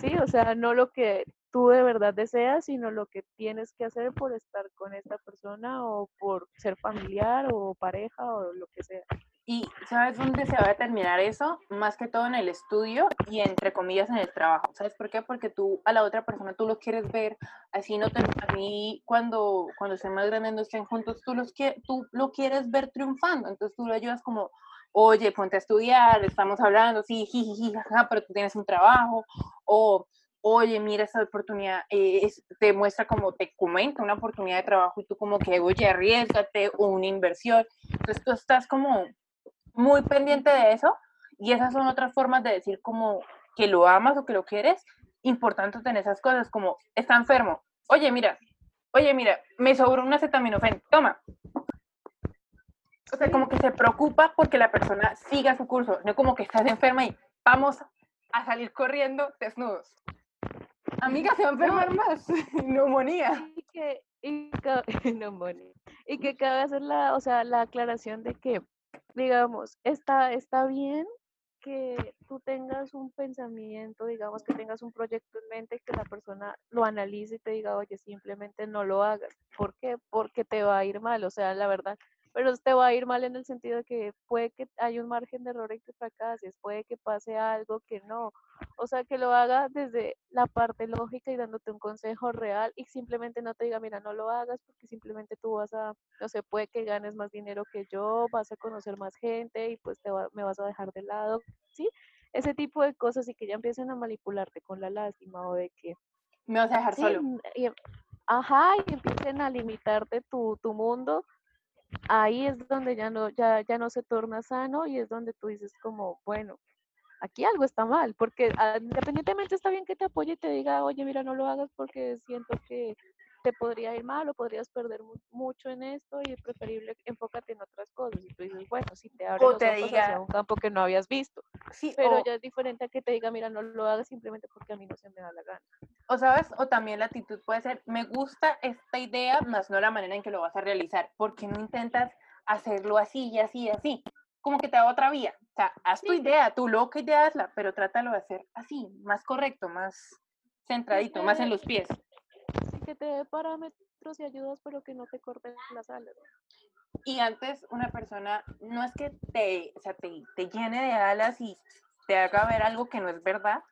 Sí, o sea, no lo que tú de verdad deseas, sino lo que tienes que hacer por estar con esta persona o por ser familiar o pareja o lo que sea. ¿Y sabes dónde se va a terminar eso? Más que todo en el estudio y entre comillas en el trabajo. ¿Sabes por qué? Porque tú a la otra persona tú lo quieres ver, así no te... A mí cuando, cuando estén más grandes no estén juntos, tú, los tú lo quieres ver triunfando. Entonces tú lo ayudas como, oye, ponte a estudiar, estamos hablando, sí, jiji, pero tú tienes un trabajo. O, oye, mira esa oportunidad, eh, te muestra como, te comenta una oportunidad de trabajo y tú como que, oye, arriesgate, o una inversión. Entonces tú estás como muy pendiente de eso y esas son otras formas de decir como que lo amas o que lo quieres. Importante tener esas cosas como está enfermo. Oye, mira, oye, mira, me sobró un acetaminofén, toma. O sea, como que se preocupa porque la persona siga su curso, no como que estás enferma y vamos a salir corriendo desnudos. Amiga, se va a enfermar más. Neumonía. Y que, y, neumonía. y que cabe hacer la, o sea, la aclaración de que digamos, está, está bien que tú tengas un pensamiento, digamos, que tengas un proyecto en mente, que la persona lo analice y te diga, oye, simplemente no lo hagas. ¿Por qué? Porque te va a ir mal, o sea, la verdad, pero te va a ir mal en el sentido de que puede que haya un margen de error y que fracases, puede que pase algo que no, o sea, que lo haga desde la parte lógica y dándote un consejo real y simplemente no te diga, mira, no lo hagas porque simplemente tú vas a, no sé, puede que ganes más dinero que yo, vas a conocer más gente y pues te me vas a dejar de lado, ¿sí? Ese tipo de cosas y que ya empiecen a manipularte con la lástima o de que... Me vas a dejar solo. Y, ajá, y empiecen a limitarte tu, tu mundo ahí es donde ya no, ya, ya no se torna sano y es donde tú dices como, bueno, aquí algo está mal, porque ah, independientemente está bien que te apoye y te diga, oye, mira, no lo hagas porque siento que te podría ir mal o podrías perder mucho en esto y es preferible enfócate en otras cosas. Y tú dices, bueno, si te abre los ojos hacia un campo que no habías visto. Sí, pero ya es diferente a que te diga, mira, no lo hagas simplemente porque a mí no se me da la gana. O sabes, o también la actitud puede ser, me gusta esta idea, más no la manera en que lo vas a realizar. ¿Por qué no intentas hacerlo así y así y así? Como que te da otra vía. O sea, haz tu idea, tu loca idea hazla, pero trátalo de hacer así, más correcto, más centradito, más en los pies que te dé parámetros y ayudas, pero que no te corten las alas. Y antes una persona no es que te, o sea, te, te llene de alas y te haga ver algo que no es verdad,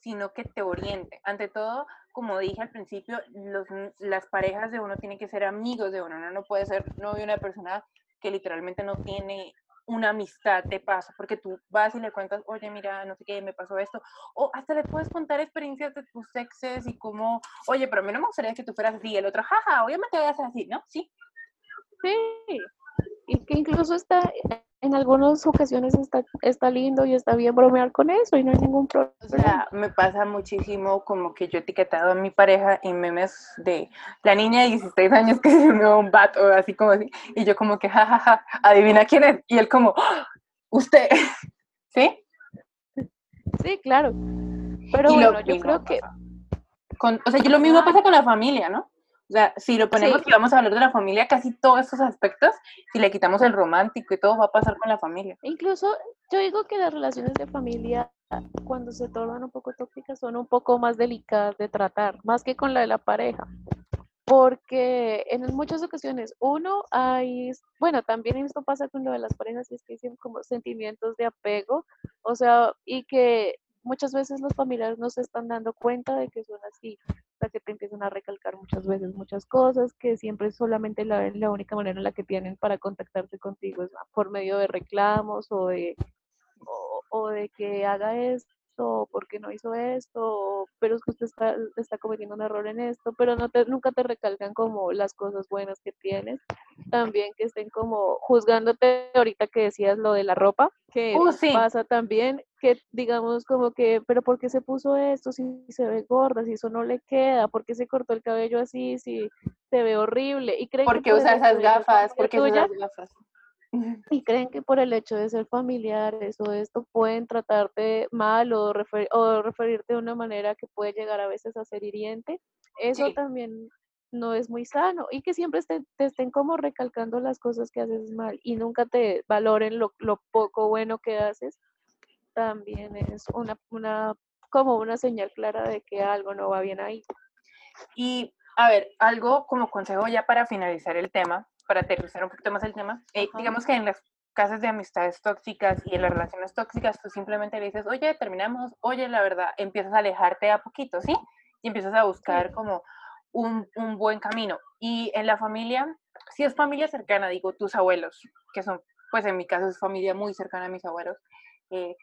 sino que te oriente. Ante todo, como dije al principio, los, las parejas de uno tienen que ser amigos de uno, uno no puede ser novio de una persona que literalmente no tiene una amistad de paso, porque tú vas y le cuentas, oye, mira, no sé qué, me pasó esto, o hasta le puedes contar experiencias de tus exes y cómo, oye, pero a mí no me gustaría que tú fueras así, el otro, jaja, obviamente voy a ser así, ¿no? Sí. Sí, y que incluso está en algunas ocasiones está, está lindo y está bien bromear con eso y no hay ningún problema. O sea, me pasa muchísimo como que yo he etiquetado a mi pareja en memes de la niña de 16 años que se unió a un vato, así como así, y yo como que, jajaja, adivina quién es, y él como, ¡Ah! usted, ¿sí? Sí, claro. Pero bueno, yo creo que... Con, o sea, lo mismo pasa con la familia, ¿no? O sea, si lo ponemos y vamos a hablar de la familia, casi todos esos aspectos, si le quitamos el romántico y todo, va a pasar con la familia. Incluso yo digo que las relaciones de familia, cuando se tornan un poco tóxicas, son un poco más delicadas de tratar, más que con la de la pareja. Porque en muchas ocasiones, uno, hay, bueno, también esto pasa con lo de las parejas, y es que dicen como sentimientos de apego, o sea, y que muchas veces los familiares no se están dando cuenta de que son así que te empiezan a recalcar muchas veces muchas cosas, que siempre solamente la, la única manera en la que tienen para contactarse contigo es por medio de reclamos o de, o, de que haga esto, o porque no hizo esto, pero es que usted está, está cometiendo un error en esto, pero no te, nunca te recalcan como las cosas buenas que tienes, también que estén como juzgándote ahorita que decías lo de la ropa, que uh, pasa también que digamos como que, pero ¿por qué se puso esto si se ve gorda, si eso no le queda? ¿Por qué se cortó el cabello así si se ve horrible? Y creen ¿Por qué usa esas gafas? ¿Por qué usa esas gafas? Y creen que por el hecho de ser familiares o esto pueden tratarte mal o, o referirte de una manera que puede llegar a veces a ser hiriente. Eso también no es muy sano y que siempre te, estén como recalcando las cosas que haces mal y nunca te valoren lo, lo poco bueno que haces, también es una, una, como una señal clara de que algo no va bien ahí. Y a ver, algo como consejo ya para finalizar el tema, para aterrizar un poquito más el tema, eh, digamos que en las casas de amistades tóxicas y en las relaciones tóxicas, tú simplemente le dices, oye, terminamos, oye, la verdad, empiezas a alejarte a poquito, ¿sí? Y empiezas a buscar como un, un, buen camino. Y en la familia, si es familia cercana, digo, tus abuelos, que son, pues en mi caso es familia muy cercana a mis abuelos, eh,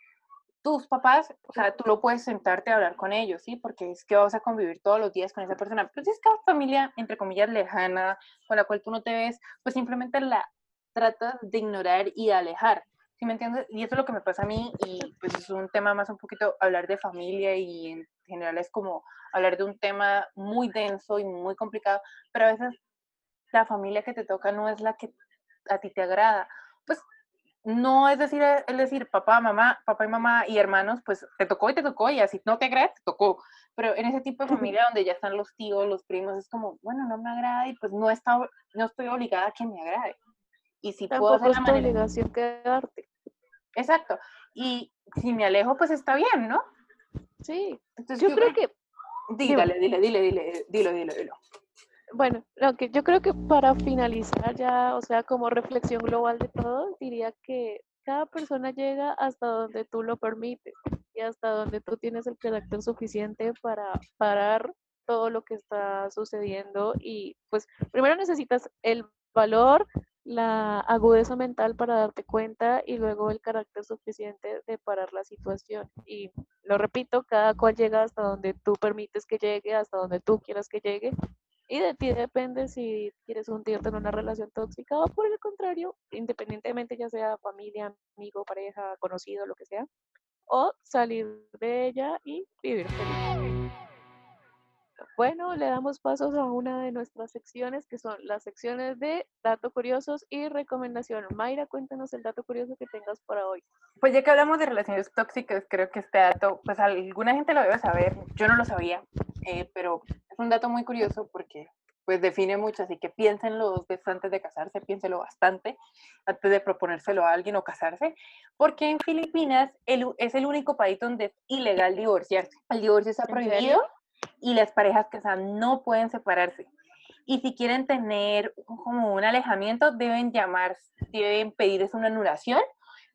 tus papás, o sea, tú lo puedes sentarte a hablar con ellos, ¿sí? Porque es que vas a convivir todos los días con esa persona. Pero si es que familia, entre comillas, lejana, con la cual tú no te ves, pues simplemente la tratas de ignorar y de alejar. ¿Sí me entiendes? Y eso es lo que me pasa a mí y pues es un tema más un poquito hablar de familia y en general es como hablar de un tema muy denso y muy complicado, pero a veces la familia que te toca no es la que a ti te agrada. Pues no es decir, es decir, papá, mamá, papá y mamá y hermanos, pues te tocó y te tocó y así no te agrada, te tocó. Pero en ese tipo de familia donde ya están los tíos, los primos, es como, bueno, no me agrada y pues no, está, no estoy obligada a que me agrade. Y si puedo hacer la manera... obligación quedarte. Exacto. Y si me alejo, pues está bien, ¿no? Sí. Entonces, yo, creo que... Dígale, dile, dile, dile, dilo, dilo, dilo. Bueno, lo que yo creo que para finalizar ya, o sea, como reflexión global de todo, diría que cada persona llega hasta donde tú lo permites y hasta donde tú tienes el carácter suficiente para parar todo lo que está sucediendo y pues primero necesitas el valor, la agudeza mental para darte cuenta y luego el carácter suficiente de parar la situación. Y lo repito, cada cual llega hasta donde tú permites que llegue, hasta donde tú quieras que llegue y de ti depende si quieres hundirte en una relación tóxica o por el contrario, independientemente ya sea familia, amigo, pareja, conocido, lo que sea, o salir de ella y vivir feliz. Bueno, le damos pasos a una de nuestras secciones que son las secciones de datos curiosos y recomendación. Mayra, cuéntanos el dato curioso que tengas para hoy. Pues ya que hablamos de relaciones tóxicas, creo que este dato, pues alguna gente lo debe saber, yo no lo sabía, eh, pero es un dato muy curioso porque pues define mucho, así que piénsenlo dos veces antes de casarse, piénsenlo bastante antes de proponérselo a alguien o casarse, porque en Filipinas es el único país donde es ilegal divorciarse. El divorcio está prohibido y las parejas casadas no pueden separarse. Y si quieren tener como un alejamiento, deben llamar, deben pedirles una anulación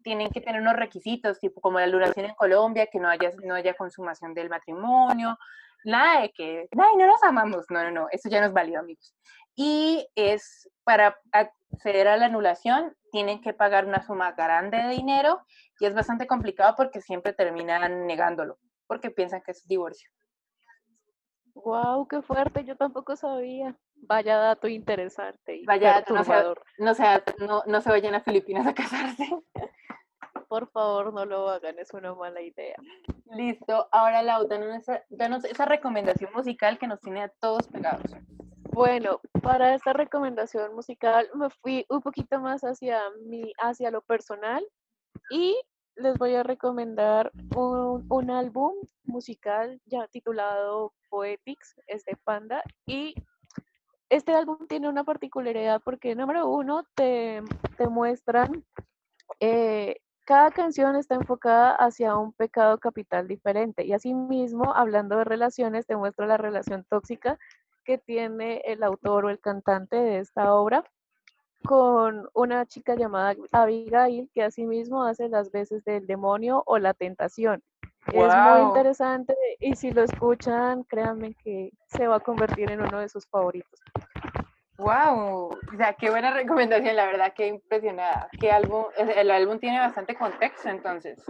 tienen que tener unos requisitos, tipo como la duración en Colombia, que no haya, no haya consumación del matrimonio, nada de que, ay, no nos amamos, no, no, no, eso ya no es válido, amigos. Y es para acceder a la anulación, tienen que pagar una suma grande de dinero y es bastante complicado porque siempre terminan negándolo, porque piensan que es divorcio. Wow, qué fuerte, yo tampoco sabía. Vaya dato interesante. Y Vaya dato, no, no, no se vayan a Filipinas a casarse. Por favor, no lo hagan, es una mala idea. Listo, ahora Lau, danos danos esa recomendación musical que nos tiene a todos pegados. Bueno, para esta recomendación musical me fui un poquito más hacia mi, hacia lo personal y les voy a recomendar un, un álbum musical ya titulado Poetics, es de Panda y este álbum tiene una particularidad porque número uno te, te muestran eh, cada canción está enfocada hacia un pecado capital diferente y asimismo, hablando de relaciones, te muestra la relación tóxica que tiene el autor o el cantante de esta obra con una chica llamada Abigail, que asimismo hace las veces del demonio o la tentación. Es muy interesante y si lo escuchan, créanme que se va a convertir en uno de sus favoritos. Wow, o sea, qué buena recomendación, la verdad, qué impresionada. ¿Qué álbum? El álbum tiene bastante contexto, entonces.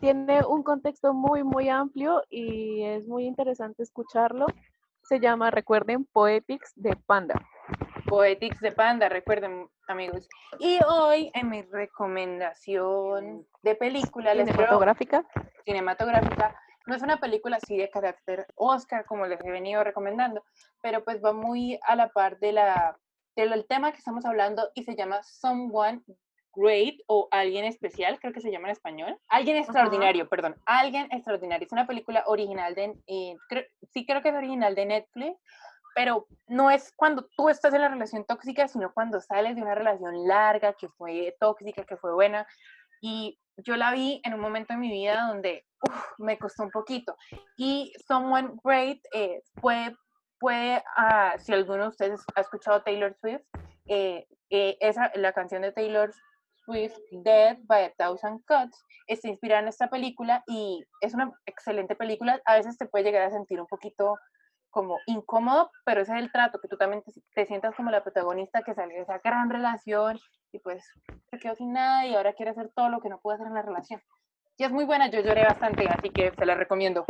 Tiene un contexto muy, muy amplio y es muy interesante escucharlo. Se llama, recuerden, Poetics de Panda. Poetics de Panda, recuerden, amigos. Y hoy en mi recomendación de película, cinematográfica, cinematográfica, no es una película así de carácter Oscar como les he venido recomendando, pero pues va muy a la par de la del tema que estamos hablando y se llama Someone Great o Alguien Especial, creo que se llama en español. Alguien Extraordinario, perdón. Alguien Extraordinario. Es una película original de, eh, sí creo que es original de Netflix, pero no es cuando tú estás en la relación tóxica, sino cuando sales de una relación larga, que fue tóxica, que fue buena. Y yo la vi en un momento de mi vida donde me costó un poquito. Y Someone Great eh, puede, puede ah, si alguno de ustedes ha escuchado Taylor Swift, eh, eh, esa, la canción de Taylor Swift, Dead by a Thousand Cuts, está inspirada en esta película y es una excelente película. A veces te puede llegar a sentir un poquito como incómodo, pero ese es el trato, que tú también te, sientas como la protagonista que salió de esa gran relación y pues se quedó sin nada y ahora quiere hacer todo lo que no pudo hacer en la relación. Y es muy buena, yo lloré bastante, así que se la recomiendo.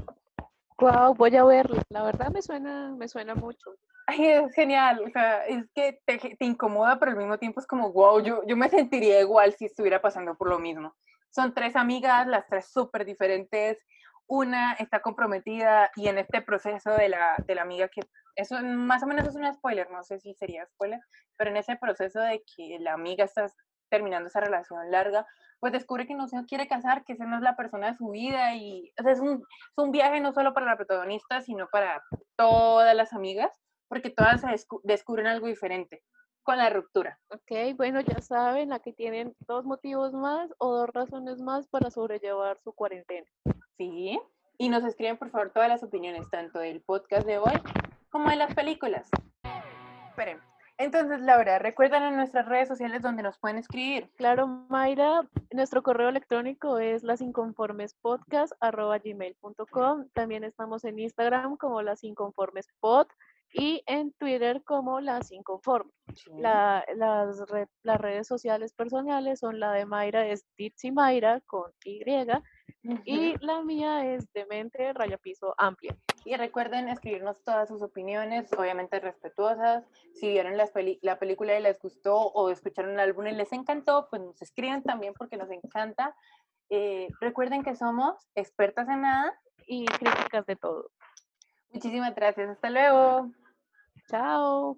Wow, voy a verla. La verdad me suena, me suena mucho. Ay, es genial, o sea, es que te, te, incomoda, pero al mismo tiempo es como, wow, yo, yo me sentiría igual si estuviera pasando por lo mismo. Son tres amigas, las tres súper diferentes, una está comprometida y en este proceso de la, de la amiga que, eso más o menos es un spoiler, no sé si sería spoiler, pero en ese proceso de que la amiga está terminando esa relación larga, pues descubre que no se quiere casar, que esa no es la persona de su vida y es, un, es un viaje no solo para la protagonista, sino para todas las amigas, porque todas descubren algo diferente con la ruptura. Ok, bueno, ya saben, aquí tienen dos motivos más o dos razones más para sobrellevar su cuarentena. Sí, y nos escriben por favor todas las opiniones, tanto del podcast de hoy como de las películas. Esperen, entonces, Laura, recuerdan en nuestras redes sociales donde nos pueden escribir. Claro, Mayra, nuestro correo electrónico es lasinconformespodcast.gmail.com. También estamos en Instagram como las inconformespod y en Twitter como las inconformes. las, las, redes sociales personales son la de Mayra es Ditsi Mayra con Y y la mía es Demente Raya Piso Amplia. Y recuerden escribirnos todas sus opiniones, obviamente respetuosas. Si vieron la, la película y les gustó o escucharon el álbum y les encantó, pues nos escriben también porque nos encanta. Eh, recuerden que somos expertas en nada y críticas de todo. Muchísimas gracias. Hasta luego. Chao.